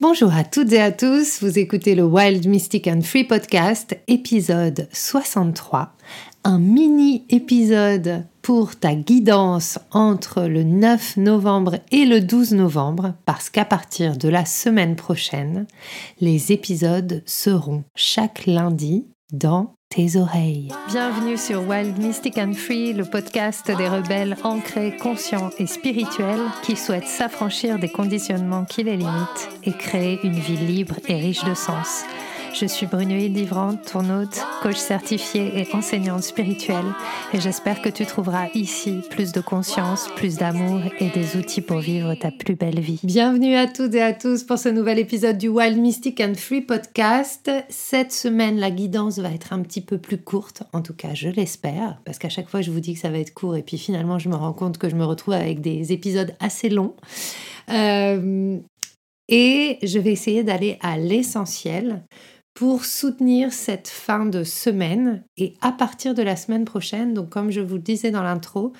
Bonjour à toutes et à tous, vous écoutez le Wild Mystic and Free Podcast, épisode 63, un mini épisode pour ta guidance entre le 9 novembre et le 12 novembre, parce qu'à partir de la semaine prochaine, les épisodes seront chaque lundi dans tes oreilles. Bienvenue sur Wild Mystic and Free, le podcast des rebelles ancrés, conscients et spirituels qui souhaitent s'affranchir des conditionnements qui les limitent et créer une vie libre et riche de sens. Je suis Brunoïde Livrante, ton hôte, coach certifié et enseignante spirituelle, et j'espère que tu trouveras ici plus de conscience, plus d'amour et des outils pour vivre ta plus belle vie. Bienvenue à toutes et à tous pour ce nouvel épisode du Wild Mystic and Free podcast. Cette semaine, la guidance va être un petit peu plus courte, en tout cas je l'espère, parce qu'à chaque fois je vous dis que ça va être court et puis finalement je me rends compte que je me retrouve avec des épisodes assez longs. Euh, et je vais essayer d'aller à l'essentiel pour soutenir cette fin de semaine. Et à partir de la semaine prochaine, donc comme je vous le disais dans l'intro,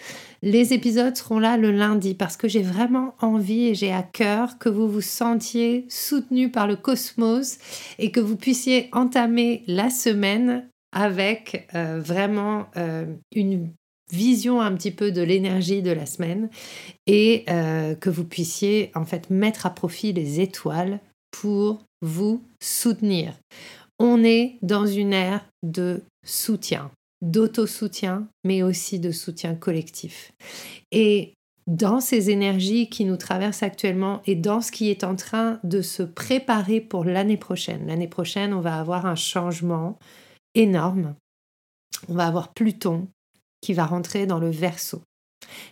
les épisodes seront là le lundi parce que j'ai vraiment envie et j'ai à cœur que vous vous sentiez soutenu par le cosmos et que vous puissiez entamer la semaine avec euh, vraiment euh, une vision un petit peu de l'énergie de la semaine et euh, que vous puissiez en fait mettre à profit les étoiles pour vous soutenir. On est dans une ère de soutien, d'auto-soutien, mais aussi de soutien collectif. Et dans ces énergies qui nous traversent actuellement et dans ce qui est en train de se préparer pour l'année prochaine. L'année prochaine, on va avoir un changement énorme. On va avoir Pluton qui va rentrer dans le verso.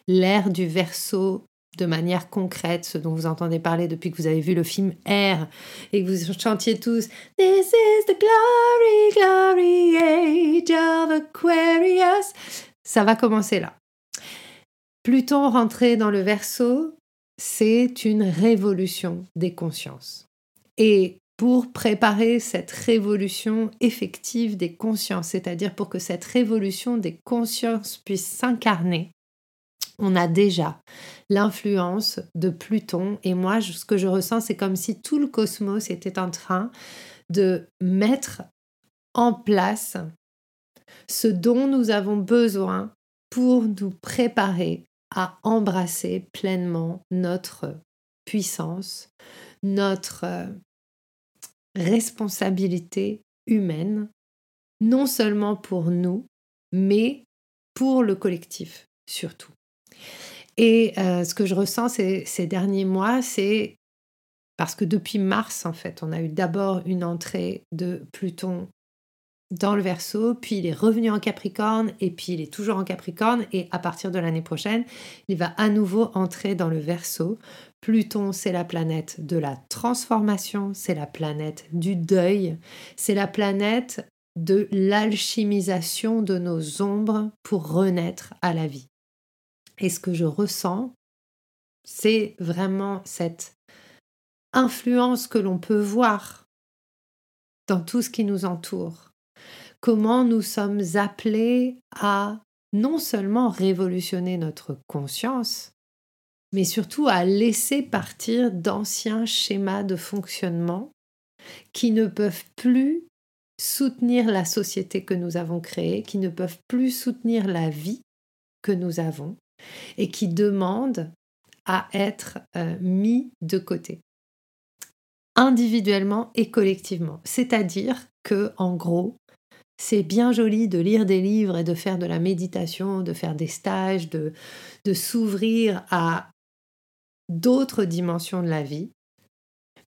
L'ère du verso de manière concrète, ce dont vous entendez parler depuis que vous avez vu le film Air et que vous chantiez tous This is the glory, glory age of Aquarius. Ça va commencer là. Pluton rentré dans le verso, c'est une révolution des consciences. Et pour préparer cette révolution effective des consciences, c'est-à-dire pour que cette révolution des consciences puisse s'incarner, on a déjà l'influence de Pluton. Et moi, ce que je ressens, c'est comme si tout le cosmos était en train de mettre en place ce dont nous avons besoin pour nous préparer à embrasser pleinement notre puissance, notre euh, responsabilité humaine, non seulement pour nous, mais pour le collectif surtout. Et euh, ce que je ressens ces, derniers mois, c'est parce que depuis mars, en fait, on a eu d'abord une entrée de Pluton dans le Verseau, puis il est revenu en Capricorne, et puis il est toujours en Capricorne, et à partir de l'année prochaine, il va à nouveau entrer dans le Verseau. Pluton, c'est la planète de la transformation, c'est la planète du deuil, c'est la planète de l'alchimisation de nos ombres pour renaître à la vie. Et ce que je ressens, c'est vraiment cette influence que l'on peut voir dans tout ce qui nous entoure. Comment nous sommes appelés à non seulement révolutionner notre conscience, mais surtout à laisser partir d'anciens schémas de fonctionnement qui ne peuvent plus soutenir la société que nous avons créée, qui ne peuvent plus soutenir la vie que nous avons, et qui demande à être euh, mis de côté individuellement et collectivement. C'est-à-dire que, en gros, c'est bien joli de lire des livres et de faire de la méditation, de faire des stages, de, de s'ouvrir à d'autres dimensions de la vie.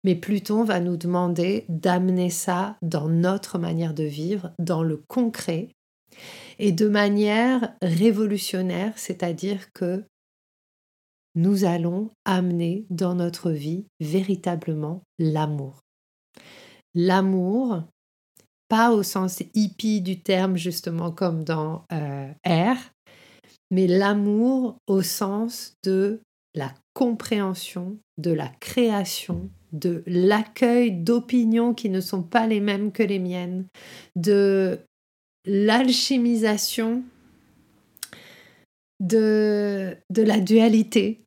Mais Pluton va nous demander d'amener ça dans notre manière de vivre, dans le concret, et de manière révolutionnaire, c'est-à-dire que nous allons amener dans notre vie véritablement l'amour. L'amour, pas au sens hippie du terme justement comme dans euh, R, mais l'amour au sens de la compréhension, de la création, de l'accueil d'opinions qui ne sont pas les mêmes que les miennes, de l'alchimisation de, de la dualité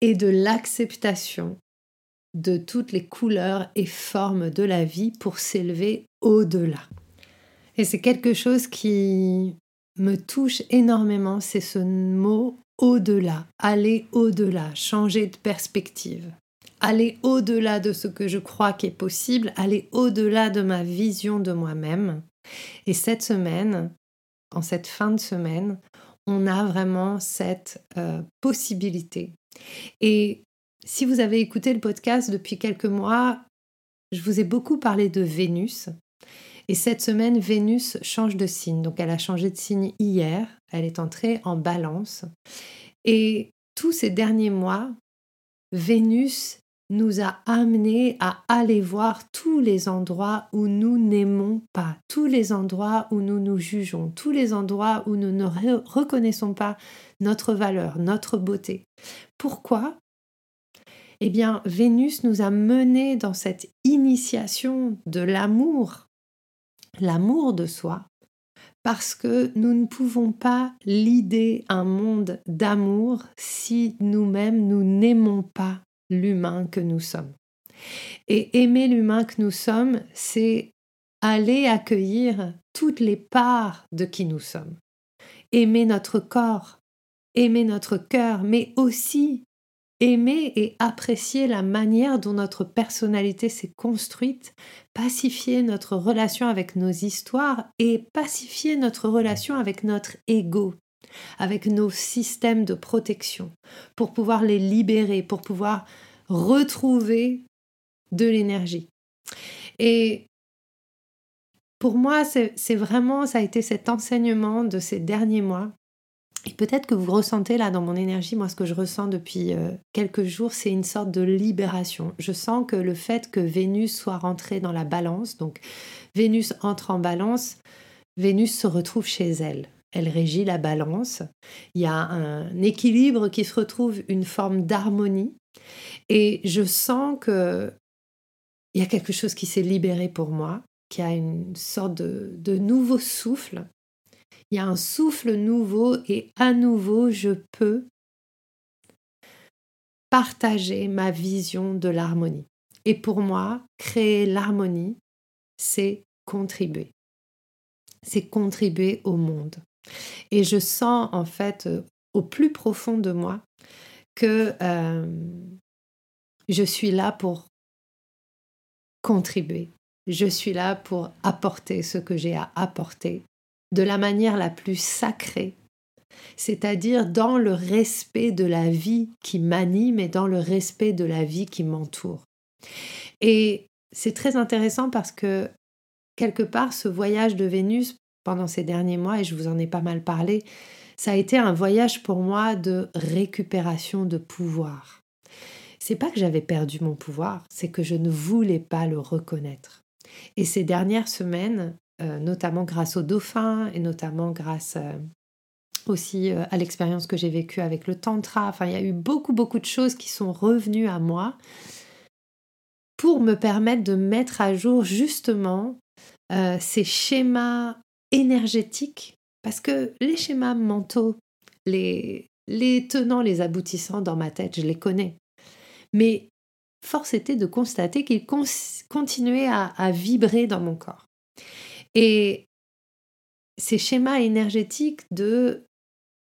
et de l'acceptation de toutes les couleurs et formes de la vie pour s'élever au-delà. Et c'est quelque chose qui me touche énormément, c'est ce mot au-delà, aller au-delà, changer de perspective, aller au-delà de ce que je crois qui est possible, aller au-delà de ma vision de moi-même. Et cette semaine, en cette fin de semaine, on a vraiment cette euh, possibilité. Et si vous avez écouté le podcast depuis quelques mois, je vous ai beaucoup parlé de Vénus. Et cette semaine, Vénus change de signe. Donc elle a changé de signe hier. Elle est entrée en balance. Et tous ces derniers mois, Vénus nous a amenés à aller voir tous les endroits où nous n'aimons pas, tous les endroits où nous nous jugeons, tous les endroits où nous ne reconnaissons pas notre valeur, notre beauté. Pourquoi? Eh bien, Vénus nous a menés dans cette initiation de l'amour, l'amour de soi, parce que nous ne pouvons pas l'idée un monde d'amour si nous-mêmes nous n'aimons pas l'humain que nous sommes. Et aimer l'humain que nous sommes, c'est aller accueillir toutes les parts de qui nous sommes. Aimer notre corps, aimer notre cœur, mais aussi aimer et apprécier la manière dont notre personnalité s'est construite, pacifier notre relation avec nos histoires et pacifier notre relation avec notre ego, avec nos systèmes de protection, pour pouvoir les libérer, pour pouvoir retrouver de l'énergie. Et pour moi, c'est vraiment, ça a été cet enseignement de ces derniers mois. Et peut-être que vous ressentez là dans mon énergie, moi ce que je ressens depuis euh, quelques jours, c'est une sorte de libération. Je sens que le fait que Vénus soit rentrée dans la balance, donc Vénus entre en balance, Vénus se retrouve chez elle elle régit la balance. Il y a un équilibre qui se retrouve, une forme d'harmonie. Et je sens que il y a quelque chose qui s'est libéré pour moi, qui a une sorte de, de nouveau souffle. Il y a un souffle nouveau et à nouveau je peux partager ma vision de l'harmonie. Et pour moi, créer l'harmonie, c'est contribuer. C'est contribuer au monde. Et je sens en fait euh, au plus profond de moi que euh, je suis là pour contribuer. Je suis là pour apporter ce que j'ai à apporter de la manière la plus sacrée, c'est-à-dire dans le respect de la vie qui m'anime et dans le respect de la vie qui m'entoure. Et c'est très intéressant parce que quelque part, ce voyage de Vénus pendant ces derniers mois, et je vous en ai pas mal parlé, ça a été un voyage pour moi de récupération de pouvoir. C'est pas que j'avais perdu mon pouvoir, c'est que je ne voulais pas le reconnaître. Et ces dernières semaines, euh, notamment grâce au dauphin et notamment grâce euh, aussi euh, à l'expérience que j'ai vécue avec le tantra, enfin il y a eu beaucoup beaucoup de choses qui sont revenues à moi pour me permettre de mettre à jour justement ces schémas énergétique, parce que les schémas mentaux, les, les tenants, les aboutissants dans ma tête, je les connais. Mais force était de constater qu'ils continuaient à, à vibrer dans mon corps. Et ces schémas énergétiques de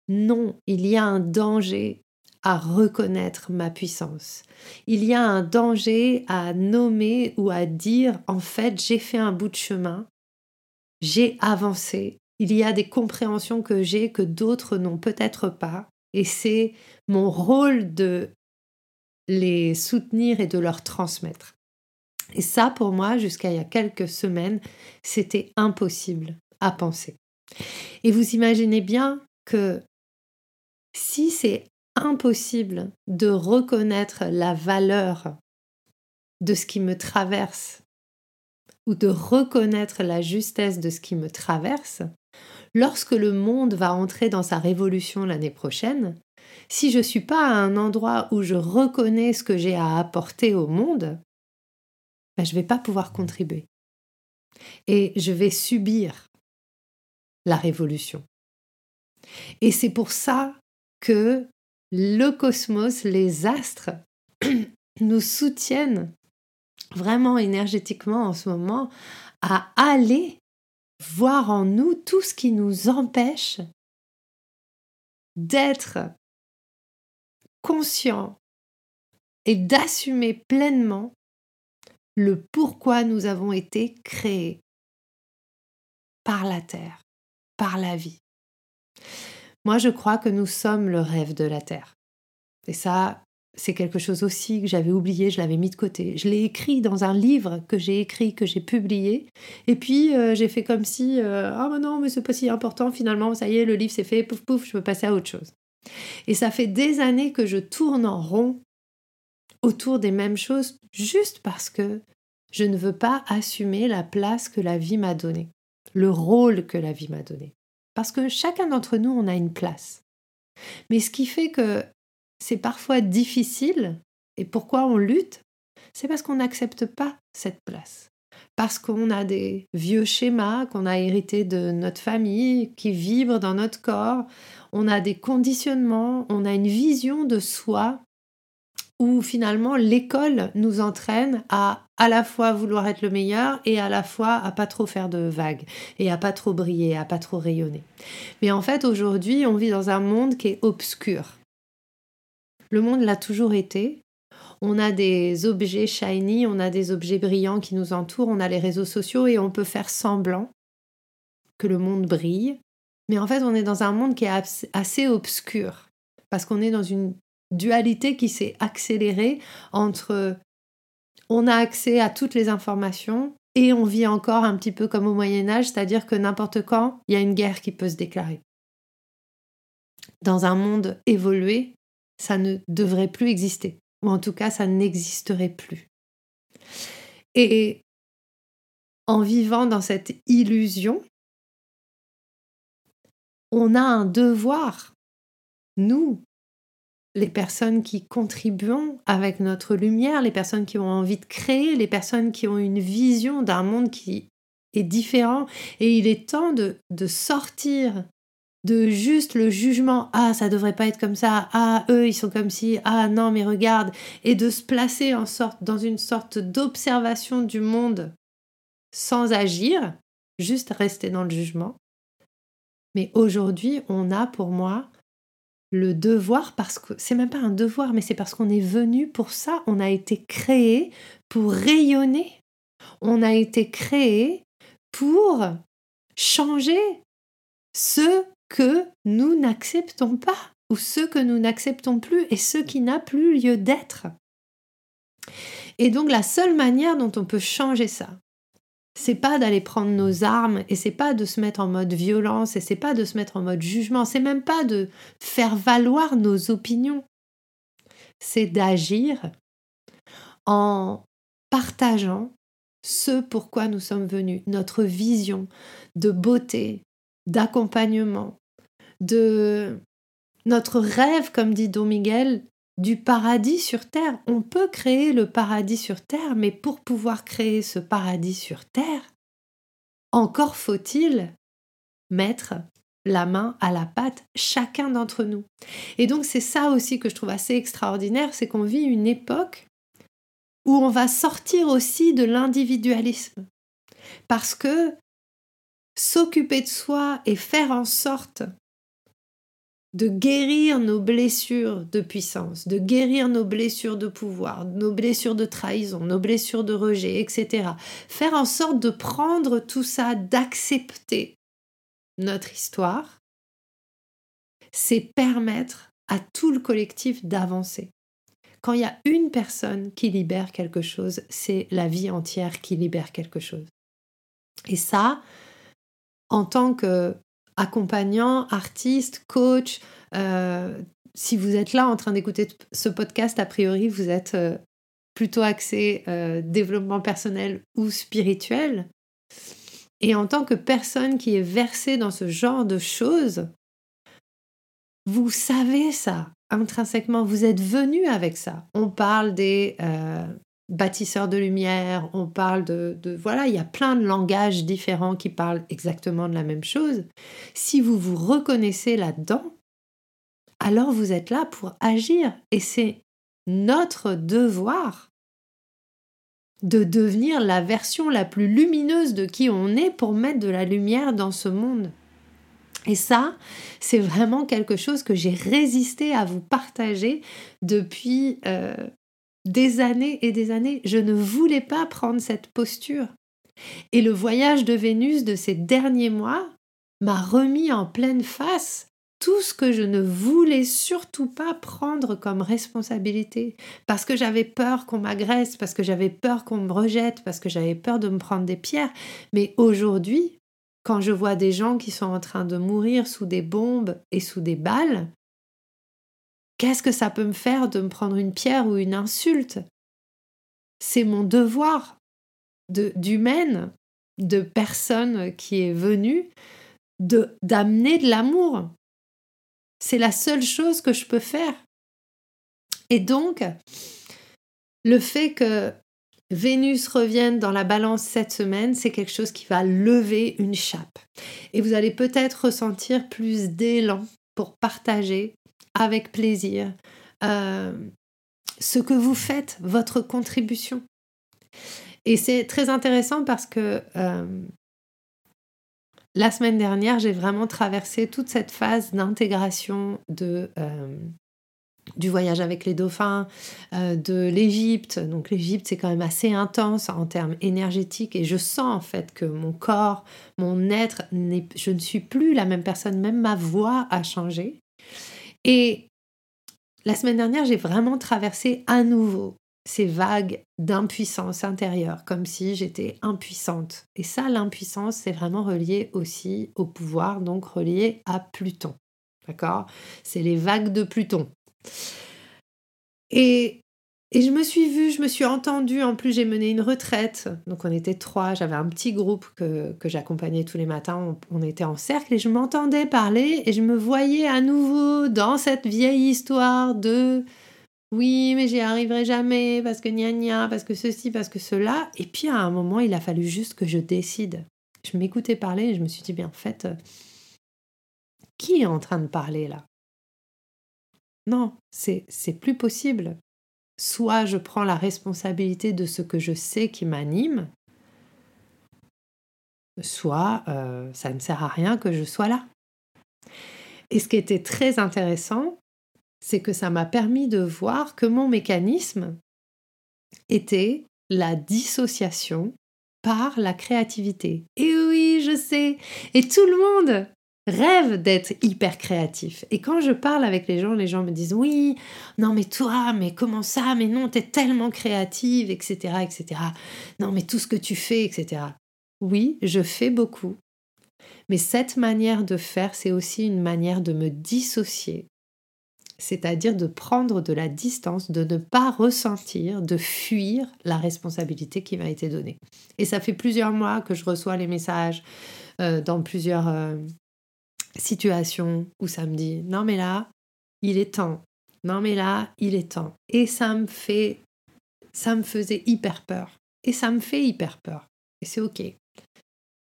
non, il y a un danger à reconnaître ma puissance. Il y a un danger à nommer ou à dire en fait j'ai fait un bout de chemin j'ai avancé. Il y a des compréhensions que j'ai que d'autres n'ont peut-être pas. Et c'est mon rôle de les soutenir et de leur transmettre. Et ça, pour moi, jusqu'à il y a quelques semaines, c'était impossible à penser. Et vous imaginez bien que si c'est impossible de reconnaître la valeur de ce qui me traverse ou de reconnaître la justesse de ce qui me traverse, lorsque le monde va entrer dans sa révolution l'année prochaine, si je ne suis pas à un endroit où je reconnais ce que j'ai à apporter au monde, ben je ne vais pas pouvoir contribuer. Et je vais subir la révolution. Et c'est pour ça que le cosmos, les astres, nous soutiennent vraiment énergétiquement en ce moment à aller voir en nous tout ce qui nous empêche d'être conscient et d'assumer pleinement le pourquoi nous avons été créés par la Terre, par la vie. Moi, je crois que nous sommes le rêve de la Terre. Et ça, c'est quelque chose aussi que j'avais oublié, je l'avais mis de côté. Je l'ai écrit dans un livre que j'ai écrit, que j'ai publié. Et puis, euh, j'ai fait comme si, euh, ah oh, non, mais c'est pas si important, finalement, ça y est, le livre c'est fait, pouf, pouf, je peux passer à autre chose. Et ça fait des années que je tourne en rond autour des mêmes choses, juste parce que je ne veux pas assumer la place que la vie m'a donnée, le rôle que la vie m'a donné. Parce que chacun d'entre nous, on a une place. Mais ce qui fait que c'est parfois difficile, et pourquoi on lutte, c'est parce qu'on n'accepte pas cette place. Parce qu'on a des vieux schémas qu'on a hérités de notre famille, qui vibrent dans notre corps, on a des conditionnements, on a une vision de soi où finalement l'école nous entraîne à à la fois vouloir être le meilleur et à la fois à pas trop faire de vagues et à pas trop briller, à pas trop rayonner. Mais en fait aujourd'hui on vit dans un monde qui est obscur. Le monde l'a toujours été. On a des objets shiny, on a des objets brillants qui nous entourent, on a les réseaux sociaux et on peut faire semblant que le monde brille. Mais en fait, on est dans un monde qui est assez obscur parce qu'on est dans une dualité qui s'est accélérée entre on a accès à toutes les informations et on vit encore un petit peu comme au Moyen Âge, c'est-à-dire que n'importe quand, il y a une guerre qui peut se déclarer. Dans un monde évolué, ça ne devrait plus exister, ou en tout cas, ça n'existerait plus. Et en vivant dans cette illusion, on a un devoir, nous, les personnes qui contribuent avec notre lumière, les personnes qui ont envie de créer, les personnes qui ont une vision d'un monde qui est différent. Et il est temps de, de sortir de juste le jugement ah ça devrait pas être comme ça. Ah eux ils sont comme si ah non mais regarde et de se placer en sorte dans une sorte d'observation du monde sans agir juste rester dans le jugement. Mais aujourd'hui on a pour moi le devoir parce que c'est même pas un devoir mais c'est parce qu'on est venu pour ça. On a été créé pour rayonner. On a été créé pour changer ce que nous n'acceptons pas, ou ceux que nous n'acceptons plus, et ce qui n'a plus lieu d'être. Et donc la seule manière dont on peut changer ça, c'est pas d'aller prendre nos armes et c'est pas de se mettre en mode violence et c'est pas de se mettre en mode jugement, c'est même pas de faire valoir nos opinions. C'est d'agir en partageant ce pourquoi nous sommes venus, notre vision de beauté, d'accompagnement, de notre rêve, comme dit Don Miguel, du paradis sur Terre. On peut créer le paradis sur Terre, mais pour pouvoir créer ce paradis sur Terre, encore faut-il mettre la main à la pâte, chacun d'entre nous. Et donc c'est ça aussi que je trouve assez extraordinaire, c'est qu'on vit une époque où on va sortir aussi de l'individualisme. Parce que s'occuper de soi et faire en sorte de guérir nos blessures de puissance, de guérir nos blessures de pouvoir, nos blessures de trahison, nos blessures de rejet, etc. Faire en sorte de prendre tout ça, d'accepter notre histoire, c'est permettre à tout le collectif d'avancer. Quand il y a une personne qui libère quelque chose, c'est la vie entière qui libère quelque chose. Et ça, en tant que accompagnant, artiste, coach. Euh, si vous êtes là en train d'écouter ce podcast, a priori, vous êtes euh, plutôt axé euh, développement personnel ou spirituel. Et en tant que personne qui est versée dans ce genre de choses, vous savez ça intrinsèquement, vous êtes venu avec ça. On parle des bâtisseurs de lumière, on parle de, Voilà, il y a plein de langages différents qui parlent exactement de la même chose. Si vous vous reconnaissez là-dedans, alors vous êtes là pour agir. Et c'est notre devoir de devenir la version la plus lumineuse de qui on est pour mettre de la lumière dans ce monde. Et ça, c'est vraiment quelque chose que j'ai résisté à vous partager depuis euh, des années et des années. Je ne voulais pas prendre cette posture. Et le voyage de Vénus de ces derniers mois m'a remis en pleine face tout ce que je ne voulais surtout pas prendre comme responsabilité, parce que j'avais peur qu'on m'agresse, parce que j'avais peur qu'on me rejette, parce que j'avais peur de me prendre des pierres. Mais aujourd'hui, quand je vois des gens qui sont en train de mourir sous des bombes et sous des balles, qu'est-ce que ça peut me faire de me prendre une pierre ou une insulte? C'est mon devoir d'humaine, de, de personne qui est venue, d'amener de l'amour. C'est la seule chose que je peux faire. Et donc, le fait que Vénus revienne dans la balance cette semaine, c'est quelque chose qui va lever une chape. Et vous allez peut-être ressentir plus d'élan pour partager avec plaisir euh, ce que vous faites, votre contribution. Et c'est très intéressant parce que euh, la semaine dernière, j'ai vraiment traversé toute cette phase d'intégration de, euh, du voyage avec les dauphins, de l'Égypte. Donc l'Égypte, c'est quand même assez intense en termes énergétiques et je sens en fait que mon corps, mon être, je ne suis plus la même personne, même ma voix a changé. Et la semaine dernière, j'ai vraiment traversé à nouveau ces vagues d'impuissance intérieure, comme si j'étais impuissante. Et ça, l'impuissance, c'est vraiment relié aussi au pouvoir, donc relié à Pluton. D'accord? C'est les vagues de Pluton. Et, et je me suis vue, je me suis entendue. En plus, j'ai mené une retraite. Donc, on était trois. J'avais un petit groupe que, j'accompagnais tous les matins. On, on, était en cercle et je m'entendais parler et je me voyais à nouveau dans cette vieille histoire de oui, mais j'y arriverai jamais parce que gna gna, parce que ceci, parce que cela. Et puis à un moment, il a fallu juste que je décide. Je m'écoutais parler et je me suis dit, bien en fait, euh, qui est en train de parler là? Non, c'est plus possible. Soit je prends la responsabilité de ce que je sais qui m'anime, soit euh, ça ne sert à rien que je sois là. Et ce qui était très intéressant, c'est que ça m'a permis de voir que mon mécanisme était la dissociation par la créativité. Et oui, je sais, et tout le monde rêve d'être hyper créatif. Et quand je parle avec les gens, les gens me disent oui, non mais toi, mais comment ça, mais non, t'es tellement créative, etc., etc. Non mais tout ce que tu fais, etc. Oui, je fais beaucoup. Mais cette manière de faire, c'est aussi une manière de me dissocier c'est-à-dire de prendre de la distance, de ne pas ressentir, de fuir la responsabilité qui m'a été donnée. Et ça fait plusieurs mois que je reçois les messages euh, dans plusieurs euh, situations où ça me dit non mais là, il est temps. Non mais là, il est temps. Et ça me fait, ça me faisait hyper peur. Et ça me fait hyper peur. Et c'est ok.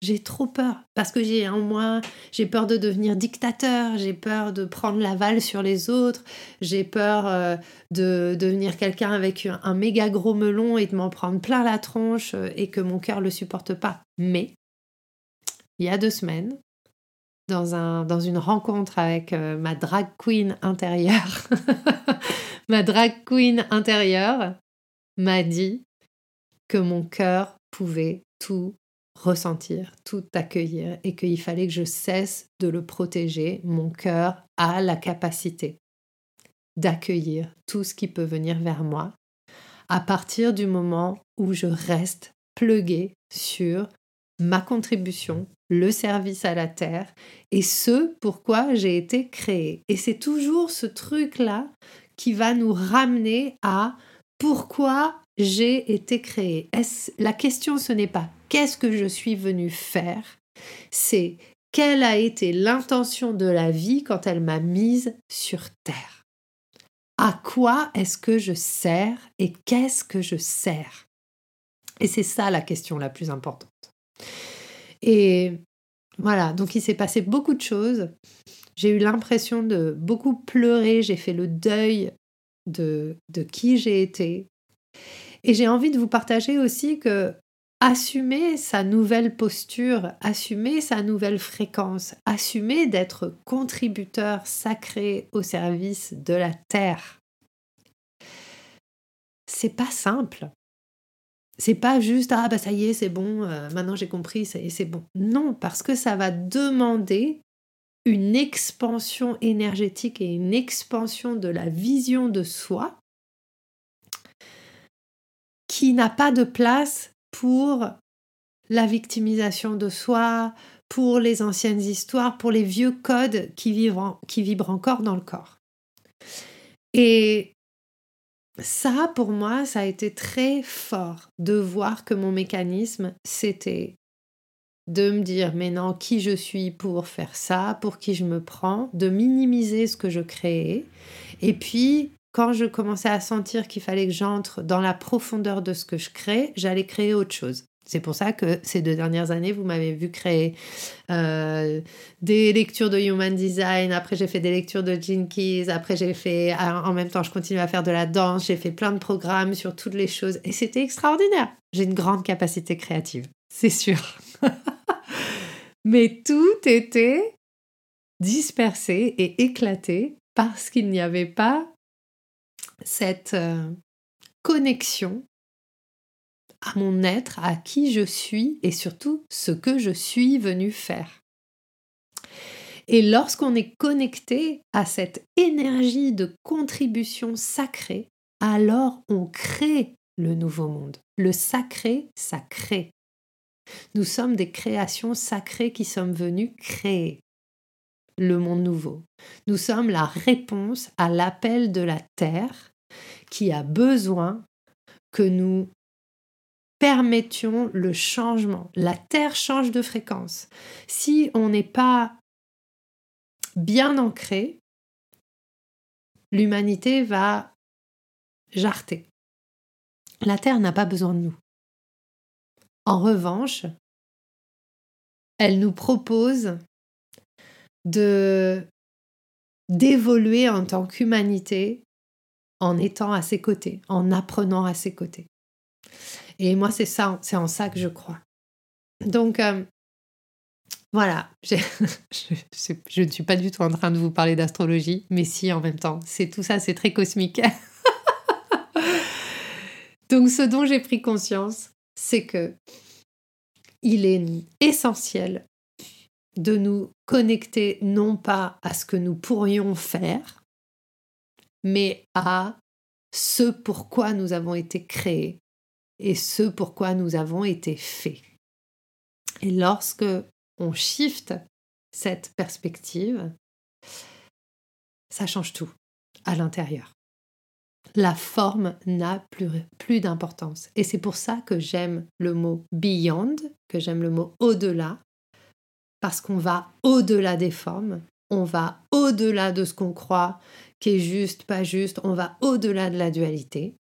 J'ai trop peur parce que j'ai en moi, j'ai peur de devenir dictateur, j'ai peur de prendre l'aval sur les autres, j'ai peur euh, de devenir quelqu'un avec un, méga gros melon et de m'en prendre plein la tronche euh, et que mon cœur le supporte pas. Mais il y a deux semaines, dans, un, dans une rencontre avec euh, ma drag queen intérieure, ma drag queen intérieure m'a dit que mon cœur pouvait tout ressentir, tout accueillir et qu'il fallait que je cesse de le protéger. Mon cœur a la capacité d'accueillir tout ce qui peut venir vers moi à partir du moment où je reste plugué sur ma contribution, le service à la terre et ce pourquoi j'ai été créé. Et c'est toujours ce truc-là qui va nous ramener à pourquoi j'ai été créé. La question, ce n'est pas qu'est-ce que je suis venu faire, c'est quelle a été l'intention de la vie quand elle m'a mise sur Terre. À quoi est-ce que je sers et qu'est-ce que je sers? Et c'est ça la question la plus importante. Et voilà, donc il s'est passé beaucoup de choses. J'ai eu l'impression de beaucoup pleurer, j'ai fait le deuil de, de qui j'ai été. Et j'ai envie de vous partager aussi que assumer sa nouvelle posture, assumer sa nouvelle fréquence, assumer d'être contributeur sacré au service de la terre. C'est pas simple. C'est pas juste ah bah ça y est, c'est bon, euh, maintenant j'ai compris, ça y est, c'est bon. Non, parce que ça va demander une expansion énergétique et une expansion de la vision de soi qui n'a pas de place pour la victimisation de soi, pour les anciennes histoires, pour les vieux codes qui, vivent qui vibrent encore dans le corps. Et ça, pour moi, ça a été très fort de voir que mon mécanisme, c'était de me dire, mais non, qui je suis pour faire ça, pour qui je me prends, de minimiser ce que je créais. Et puis, quand je commençais à sentir qu'il fallait que j'entre dans la profondeur de ce que je crée, j'allais créer autre chose. C'est pour ça que ces deux dernières années, vous m'avez vu créer euh, des lectures de Human Design, après j'ai fait des lectures de Gene Keys, après j'ai fait, en même temps je continue à faire de la danse, j'ai fait plein de programmes sur toutes les choses et c'était extraordinaire. J'ai une grande capacité créative, c'est sûr. Mais tout était dispersé et éclaté parce qu'il n'y avait pas cette euh, connexion à mon être, à qui je suis et surtout ce que je suis venu faire. Et lorsqu'on est connecté à cette énergie de contribution sacrée, alors on crée le nouveau monde. Le sacré, ça crée. Nous sommes des créations sacrées qui sommes venus créer le monde nouveau. Nous sommes la réponse à l'appel de la Terre qui a besoin que nous permettions le changement. La Terre change de fréquence. Si on n'est pas bien ancré, l'humanité va jarter. La Terre n'a pas besoin de nous. En revanche, elle nous propose de d'évoluer en tant qu'humanité en étant à ses côtés, en apprenant à ses côtés. Et moi, c'est ça, c'est en ça que je crois. Donc, euh, voilà, je, je, ne suis pas du tout en train de vous parler d'astrologie, mais si, en même temps, c'est tout ça, c'est très cosmique. Donc, ce dont j'ai pris conscience, c'est que il est essentiel de nous connecter non pas à ce que nous pourrions faire, mais à ce pourquoi nous avons été créés et ce pourquoi nous avons été faits. Et lorsque on shift cette perspective, ça change tout à l'intérieur. La forme n'a plus, plus d'importance. Et c'est pour ça que j'aime le mot beyond, que j'aime le mot au-delà, parce qu'on va au-delà des formes, on va au-delà de ce qu'on croit qui est juste, pas juste, on va au-delà de la dualité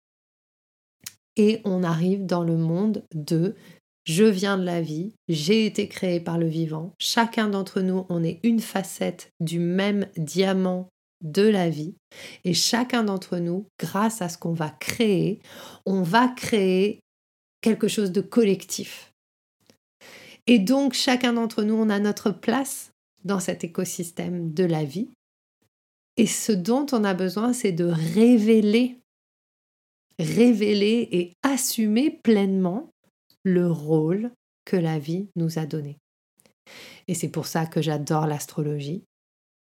et on arrive dans le monde de je viens de la vie, j'ai été créé par le vivant, chacun d'entre nous, on est une facette du même diamant de la vie et chacun d'entre nous, grâce à ce qu'on va créer, on va créer quelque chose de collectif. Et donc chacun d'entre nous, on a notre place dans cet écosystème de la vie. Et ce dont on a besoin, c'est de révéler révéler et assumer pleinement le rôle que la vie nous a donné. Et c'est pour ça que j'adore l'astrologie,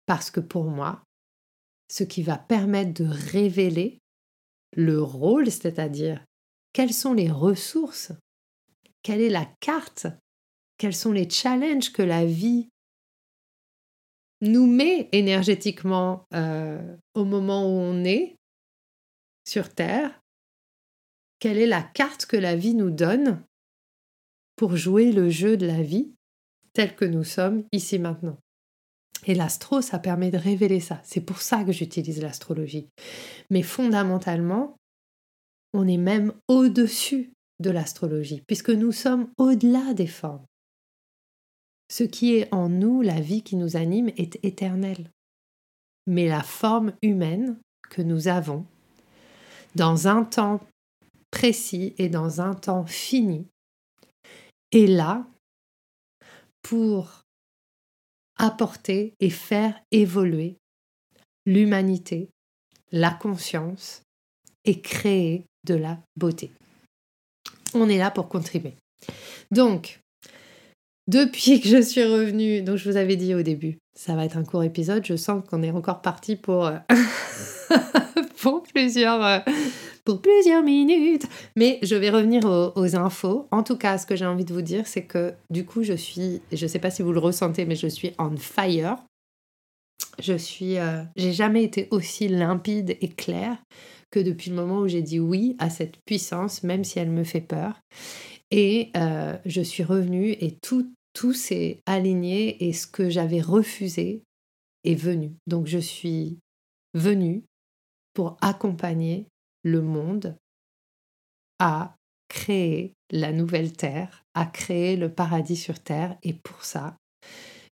parce que pour moi, ce qui va permettre de révéler le rôle, c'est-à-dire quelles sont les ressources, quelle est la carte, quels sont les challenges que la vie nous met énergétiquement euh, au moment où on est sur Terre, quelle est la carte que la vie nous donne pour jouer le jeu de la vie tel que nous sommes ici maintenant. Et l'astro, ça permet de révéler ça. C'est pour ça que j'utilise l'astrologie. Mais fondamentalement, on est même au-dessus de l'astrologie, puisque nous sommes au-delà des formes. Ce qui est en nous, la vie qui nous anime, est éternelle. Mais la forme humaine que nous avons dans un temps précis et dans un temps fini, est là pour apporter et faire évoluer l'humanité, la conscience et créer de la beauté. On est là pour contribuer. Donc, depuis que je suis revenue, donc je vous avais dit au début, ça va être un court épisode, je sens qu'on est encore parti pour, euh, pour plusieurs euh, pour plusieurs minutes. Mais je vais revenir aux, infos. En tout cas, ce que j'ai envie de vous dire, c'est que du coup, je suis, je sais pas si vous le ressentez, mais je suis on fire. Je suis, euh, j'ai jamais été aussi limpide et claire que depuis le moment où j'ai dit oui à cette puissance, même si elle me fait peur. Et euh, je suis revenue et tout, tout s'est aligné et ce que j'avais refusé est venu. Donc je suis venue pour accompagner le monde à créer la nouvelle Terre, à créer le paradis sur Terre. Et pour ça,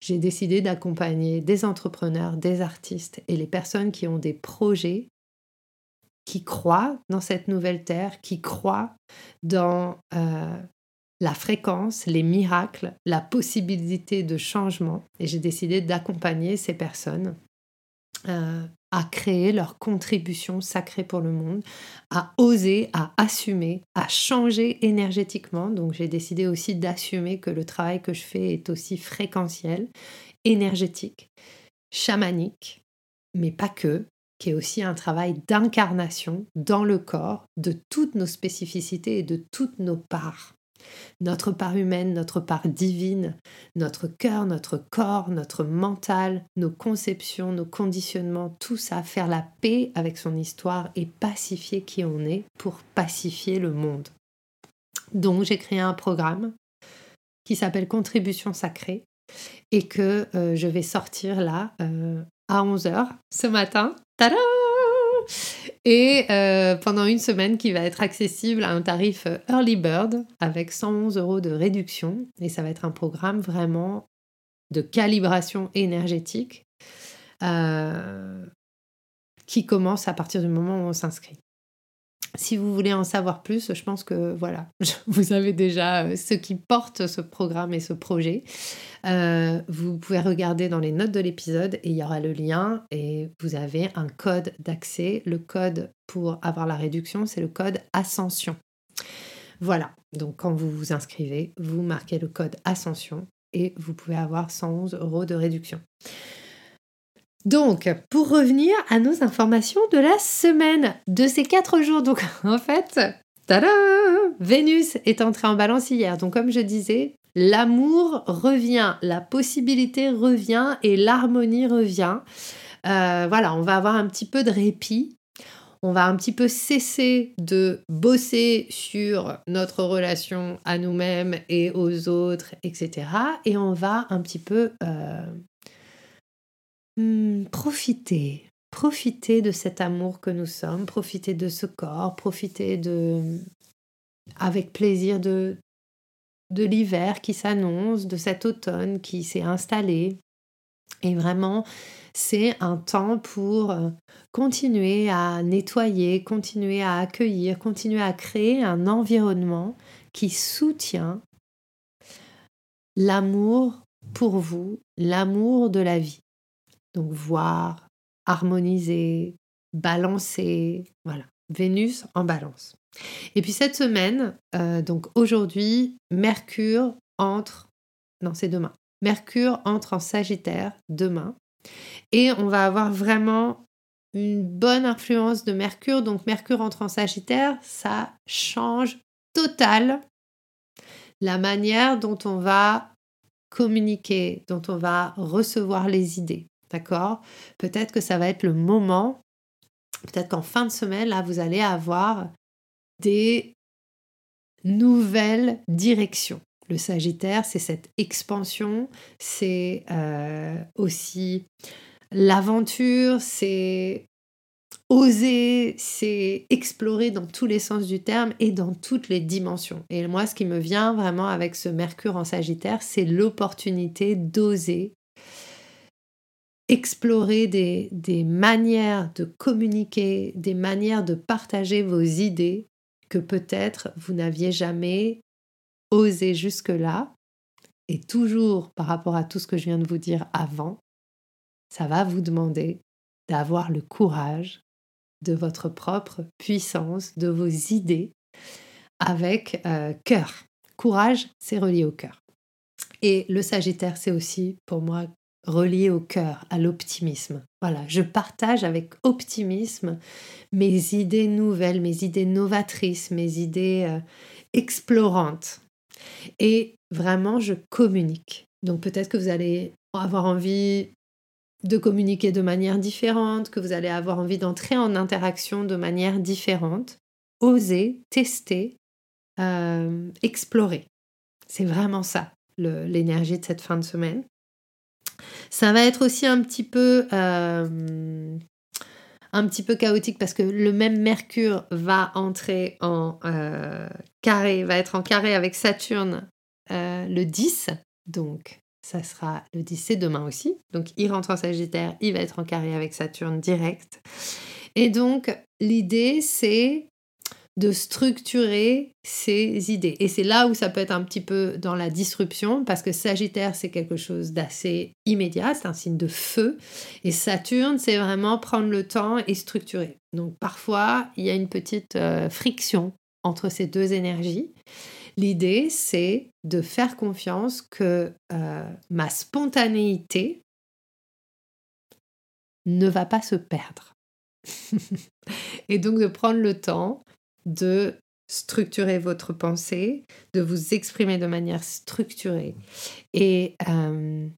j'ai décidé d'accompagner des entrepreneurs, des artistes et les personnes qui ont des projets, qui croient dans cette nouvelle Terre, qui croient dans euh, la fréquence, les miracles, la possibilité de changement. Et j'ai décidé d'accompagner ces personnes euh, à créer leur contribution sacrée pour le monde, à oser, à assumer, à changer énergétiquement. Donc j'ai décidé aussi d'assumer que le travail que je fais est aussi fréquentiel, énergétique, chamanique, mais pas que, qui est aussi un travail d'incarnation dans le corps de toutes nos spécificités et de toutes nos parts notre part humaine, notre part divine, notre cœur, notre corps, notre mental, nos conceptions, nos conditionnements, tout ça, faire la paix avec son histoire et pacifier qui on est pour pacifier le monde. Donc j'ai créé un programme qui s'appelle Contribution sacrée et que euh, je vais sortir là euh, à 11h ce matin. Tada et euh, pendant une semaine qui va être accessible à un tarif euh, Early Bird avec 111 euros de réduction. Et ça va être un programme vraiment de calibration énergétique euh, qui commence à partir du moment où on s'inscrit. Si vous voulez en savoir plus, je pense que voilà, vous avez déjà euh, ce qui porte ce programme et ce projet. Euh, vous pouvez regarder dans les notes de l'épisode et il y aura le lien et vous avez un code d'accès. Le code pour avoir la réduction, c'est le code Ascension. Voilà, donc quand vous vous inscrivez, vous marquez le code Ascension et vous pouvez avoir 111 euros de réduction. Donc, pour revenir à nos informations de la semaine, de ces quatre jours, donc en fait, tada Vénus est entrée en balance hier. Donc, comme je disais, l'amour revient, la possibilité revient et l'harmonie revient. Euh, voilà, on va avoir un petit peu de répit. On va un petit peu cesser de bosser sur notre relation à nous-mêmes et aux autres, etc. Et on va un petit peu euh, Hmm, profitez, profitez de cet amour que nous sommes, profitez de ce corps, profitez de, avec plaisir de, de l'hiver qui s'annonce, de cet automne qui s'est installé. Et vraiment, c'est un temps pour euh, continuer à nettoyer, continuer à accueillir, continuer à créer un environnement qui soutient l'amour pour vous, l'amour de la vie. Donc voir, harmoniser, balancer, voilà. Vénus en balance. Et puis cette semaine, euh, donc aujourd'hui, Mercure entre, non c'est demain, Mercure entre en Sagittaire demain. Et on va avoir vraiment une bonne influence de Mercure. Donc Mercure entre en Sagittaire, ça change total la manière dont on va communiquer, dont on va recevoir les idées. D'accord? Peut-être que ça va être le moment, peut-être qu'en fin de semaine, là, vous allez avoir des nouvelles directions. Le Sagittaire, c'est cette expansion, c'est euh, aussi l'aventure, c'est oser, c'est explorer dans tous les sens du terme et dans toutes les dimensions. Et moi, ce qui me vient vraiment avec ce Mercure en Sagittaire, c'est l'opportunité d'oser explorer des, manières de communiquer, des manières de partager vos idées que peut-être vous n'aviez jamais osé jusque-là. Et toujours par rapport à tout ce que je viens de vous dire avant, ça va vous demander d'avoir le courage de votre propre puissance, de vos idées avec euh, cœur. Courage, c'est relié au cœur. Et le Sagittaire, c'est aussi pour moi relié au cœur, à l'optimisme. Voilà, je partage avec optimisme mes idées nouvelles, mes idées novatrices, mes idées euh, explorantes. Et vraiment, je communique. Donc peut-être que vous allez avoir envie de communiquer de manière différente, que vous allez avoir envie d'entrer en interaction de manière différente. Osez, tester, euh, explorer. C'est vraiment ça, l'énergie de cette fin de semaine. Ça va être aussi un petit peu, euh, un petit peu chaotique parce que le même Mercure va entrer en euh, carré, va être en carré avec Saturne le 10. Donc, ça sera le 10, c'est demain aussi. Donc, il rentre en Sagittaire, il va être en carré avec Saturne direct. Et donc, l'idée, c'est de structurer ses idées. Et c'est là où ça peut être un petit peu dans la disruption, parce que Sagittaire, c'est quelque chose d'assez immédiat, c'est un signe de feu, et Saturne, c'est vraiment prendre le temps et structurer. Donc parfois, il y a une petite euh, friction entre ces deux énergies. L'idée, c'est de faire confiance que euh, ma spontanéité ne va pas se perdre. et donc de prendre le temps de structurer votre pensée, de vous exprimer de manière structurée. Et euh,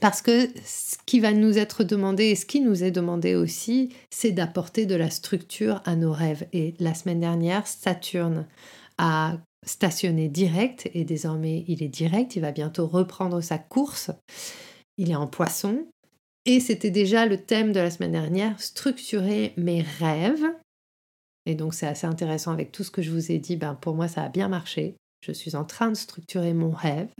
parce que ce qui va nous être demandé et ce qui nous est demandé aussi, c'est d'apporter de la structure à nos rêves. Et la semaine dernière, Saturne a stationné direct et désormais il est direct, il va bientôt reprendre sa course. Il est en poisson. Et c'était déjà le thème de la semaine dernière, structurer mes rêves et donc c'est assez intéressant avec tout ce que je vous ai dit. Ben, pour moi, ça a bien marché. Je suis en train de structurer mon rêve.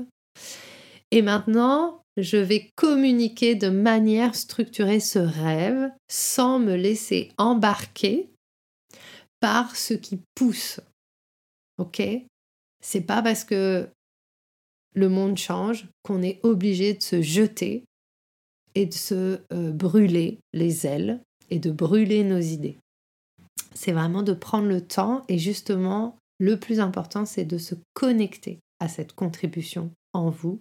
Et maintenant, je vais communiquer de manière structurée ce rêve sans me laisser embarquer par ce qui pousse. Ok? C'est pas parce que le monde change qu'on est obligé de se jeter et de se euh, brûler les ailes et de brûler nos idées c'est vraiment de prendre le temps et justement, le plus important, c'est de se connecter à cette contribution en vous,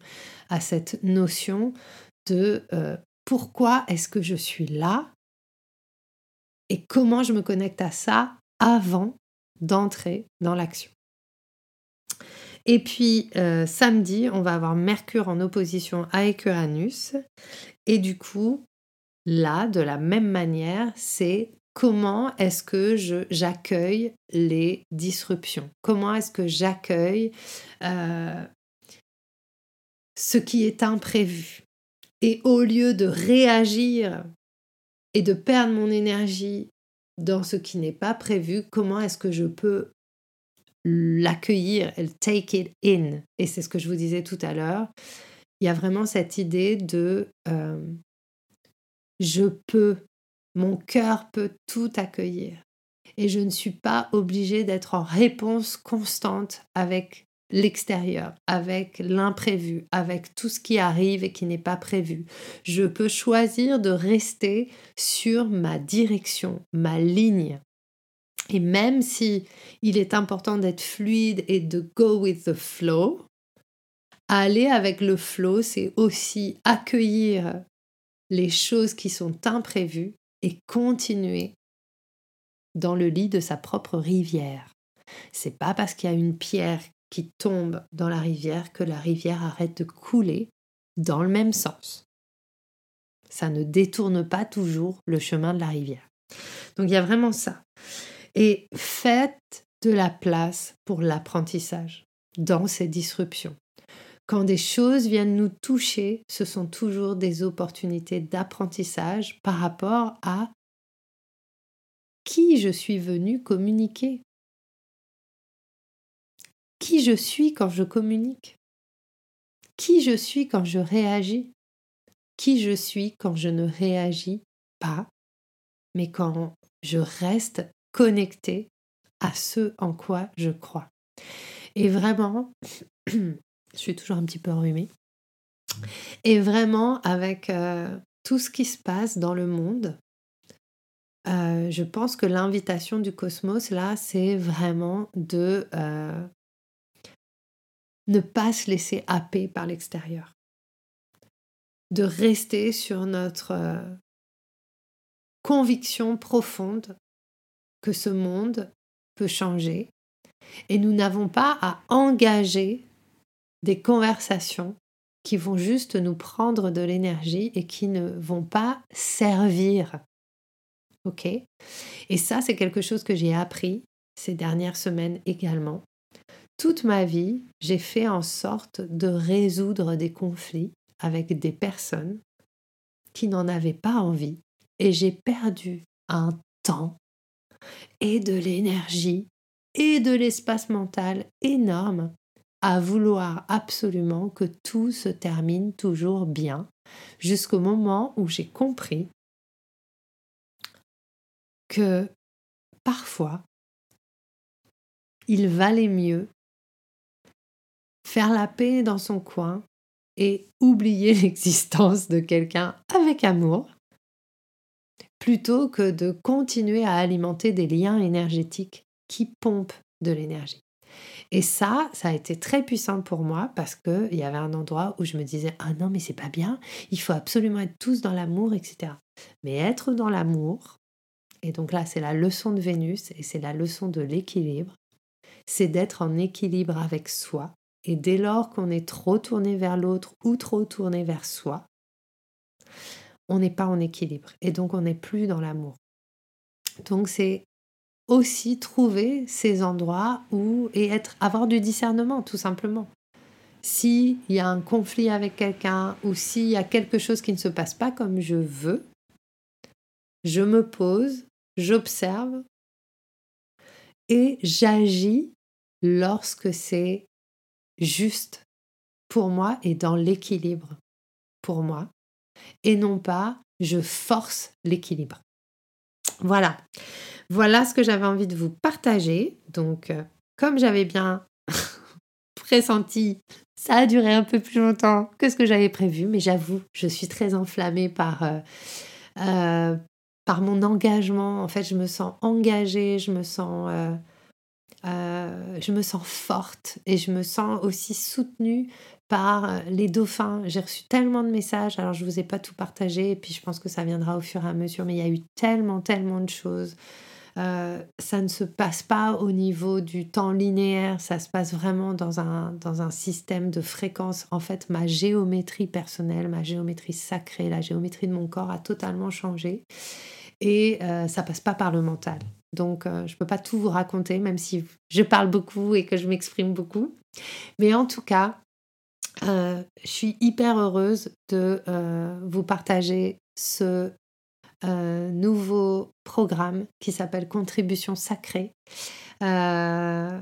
à cette notion de euh, pourquoi est-ce que je suis là et comment je me connecte à ça avant d'entrer dans l'action. Et puis euh, samedi, on va avoir Mercure en opposition avec Uranus. Et du coup, là, de la même manière, c'est comment est-ce que j'accueille les disruptions? Comment est-ce que j'accueille euh, ce qui est imprévu? Et au lieu de réagir et de perdre mon énergie dans ce qui n'est pas prévu, comment est-ce que je peux l'accueillir? Et take it in. Et c'est ce que je vous disais tout à l'heure. Il y a vraiment cette idée de euh, je peux mon cœur peut tout accueillir. Et je ne suis pas obligée d'être en réponse constante avec l'extérieur, avec l'imprévu, avec tout ce qui arrive et qui n'est pas prévu. Je peux choisir de rester sur ma direction, ma ligne. Et même si il est important d'être fluide et de go with the flow, aller avec le flow, c'est aussi accueillir les choses qui sont imprévues et continuer dans le lit de sa propre rivière. C'est pas parce qu'il y a une pierre qui tombe dans la rivière que la rivière arrête de couler dans le même sens. Ça ne détourne pas toujours le chemin de la rivière. Donc il y a vraiment ça. Et faites de la place pour l'apprentissage dans ces disruptions. Quand des choses viennent nous toucher, ce sont toujours des opportunités d'apprentissage par rapport à qui je suis venu communiquer. Qui je suis quand je communique. Qui je suis quand je réagis. qui je suis quand je ne réagis pas, mais quand je reste connecté à ce en quoi je crois. Et vraiment, je suis toujours un petit peu enrhumée, et vraiment avec euh, tout ce qui se passe dans le monde, euh, je pense que l'invitation du cosmos, là, c'est vraiment de euh, ne pas se laisser happer par l'extérieur, de rester sur notre conviction profonde que ce monde peut changer. Et nous n'avons pas à engager des conversations qui vont juste nous prendre de l'énergie et qui ne vont pas servir. OK? Et ça, c'est quelque chose que j'ai appris ces dernières semaines également. Toute ma vie, j'ai fait en sorte de résoudre des conflits avec des personnes qui n'en avaient pas envie et j'ai perdu un temps et de l'énergie et de l'espace mental énorme à vouloir absolument que tout se termine toujours bien, jusqu'au moment où j'ai compris que parfois, il valait mieux faire la paix dans son coin et oublier l'existence de quelqu'un avec amour, plutôt que de continuer à alimenter des liens énergétiques qui pompent de l'énergie. Et ça, ça a été très puissant pour moi parce qu'il y avait un endroit où je me disais Ah non, mais c'est pas bien, il faut absolument être tous dans l'amour, etc. Mais être dans l'amour, et donc là, c'est la leçon de Vénus et c'est la leçon de l'équilibre, c'est d'être en équilibre avec soi. Et dès lors qu'on est trop tourné vers l'autre ou trop tourné vers soi, on n'est pas en équilibre et donc on n'est plus dans l'amour. Donc c'est aussi trouver ces endroits où et être avoir du discernement tout simplement. S'il y a un conflit avec quelqu'un ou s'il y a quelque chose qui ne se passe pas comme je veux, je me pose, j'observe et j'agis lorsque c'est juste pour moi et dans l'équilibre pour moi et non pas je force l'équilibre. Voilà. Voilà ce que j'avais envie de vous partager. Donc, euh, comme j'avais bien pressenti, ça a duré un peu plus longtemps que ce que j'avais prévu, mais j'avoue, je suis très enflammée par, euh, euh, mon engagement. En fait, je me sens engagée, je me sens, je me sens forte et je me sens aussi soutenue par les dauphins. J'ai reçu tellement de messages, alors je ne vous ai pas tout partagé, et puis je pense que ça viendra au fur et à mesure, mais il y a eu tellement, tellement de choses. Euh, ça ne se passe pas au niveau du temps linéaire, ça se passe vraiment dans un, dans un système de fréquence. En fait, ma géométrie personnelle, ma géométrie sacrée, la géométrie de mon corps a totalement changé et euh, ça passe pas par le mental. Donc, euh, je ne peux pas tout vous raconter, même si je parle beaucoup et que je m'exprime beaucoup. Mais en tout cas, je suis hyper heureuse de vous partager ce nouveau programme qui s'appelle Contribution sacrée. Euh,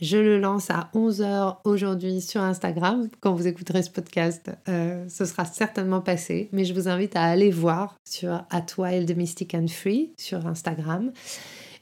je le lance à 11h aujourd'hui sur Instagram. Quand vous écouterez ce podcast, euh, ce sera certainement passé. Mais je vous invite à aller voir sur At Wild Mystic and Free sur Instagram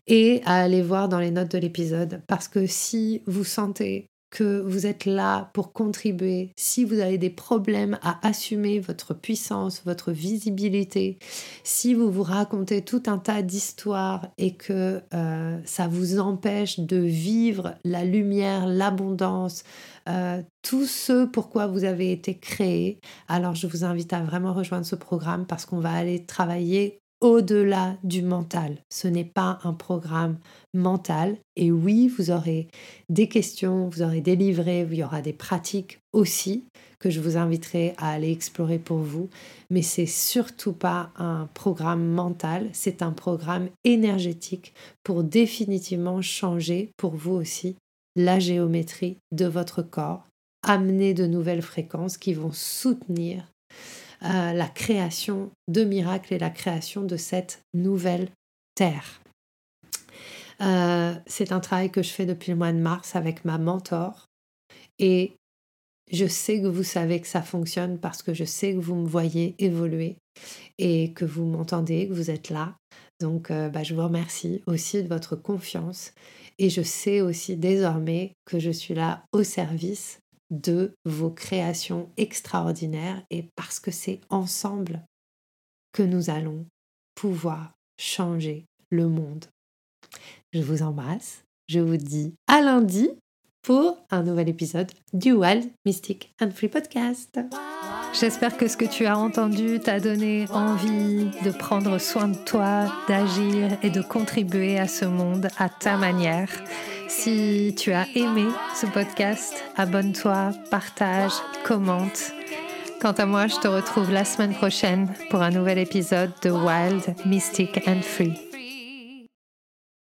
et à aller voir dans les notes de l'épisode. Parce que si vous sentez que vous êtes là pour contribuer, si vous avez des problèmes à assumer votre puissance, votre visibilité, si vous vous racontez tout un tas d'histoires et que euh, ça vous empêche de vivre la lumière, l'abondance, euh, tout ce pourquoi vous avez été créé, alors je vous invite à vraiment rejoindre ce programme parce qu'on va aller travailler au-delà du mental. Ce n'est pas un programme mental. Et oui, vous aurez des questions, vous aurez des livrets, il y aura des pratiques aussi que je vous inviterai à aller explorer pour vous. Mais c'est surtout pas un programme mental, c'est un programme énergétique pour définitivement changer pour vous aussi la géométrie de votre corps, amener de nouvelles fréquences qui vont soutenir la création de miracles et la création de cette nouvelle terre. Euh, c'est un travail que je fais depuis le mois de mars avec ma mentor et je sais que vous savez que ça fonctionne parce que je sais que vous me voyez évoluer et que vous m'entendez, que vous êtes là. Donc, euh, bah, je vous remercie aussi de votre confiance et je sais aussi désormais que je suis là au service de vos créations extraordinaires et parce que c'est ensemble que nous allons pouvoir changer le monde. Je vous embrasse, je vous dis à lundi pour un nouvel épisode du Wild Mystic and Free Podcast. J'espère que ce que tu as entendu t'a donné envie de prendre soin de toi, d'agir et de contribuer à ce monde à ta manière. Si tu as aimé ce podcast, abonne-toi, partage, commente. Quant à moi, je te retrouve la semaine prochaine pour un nouvel épisode de Wild, Mystic and Free.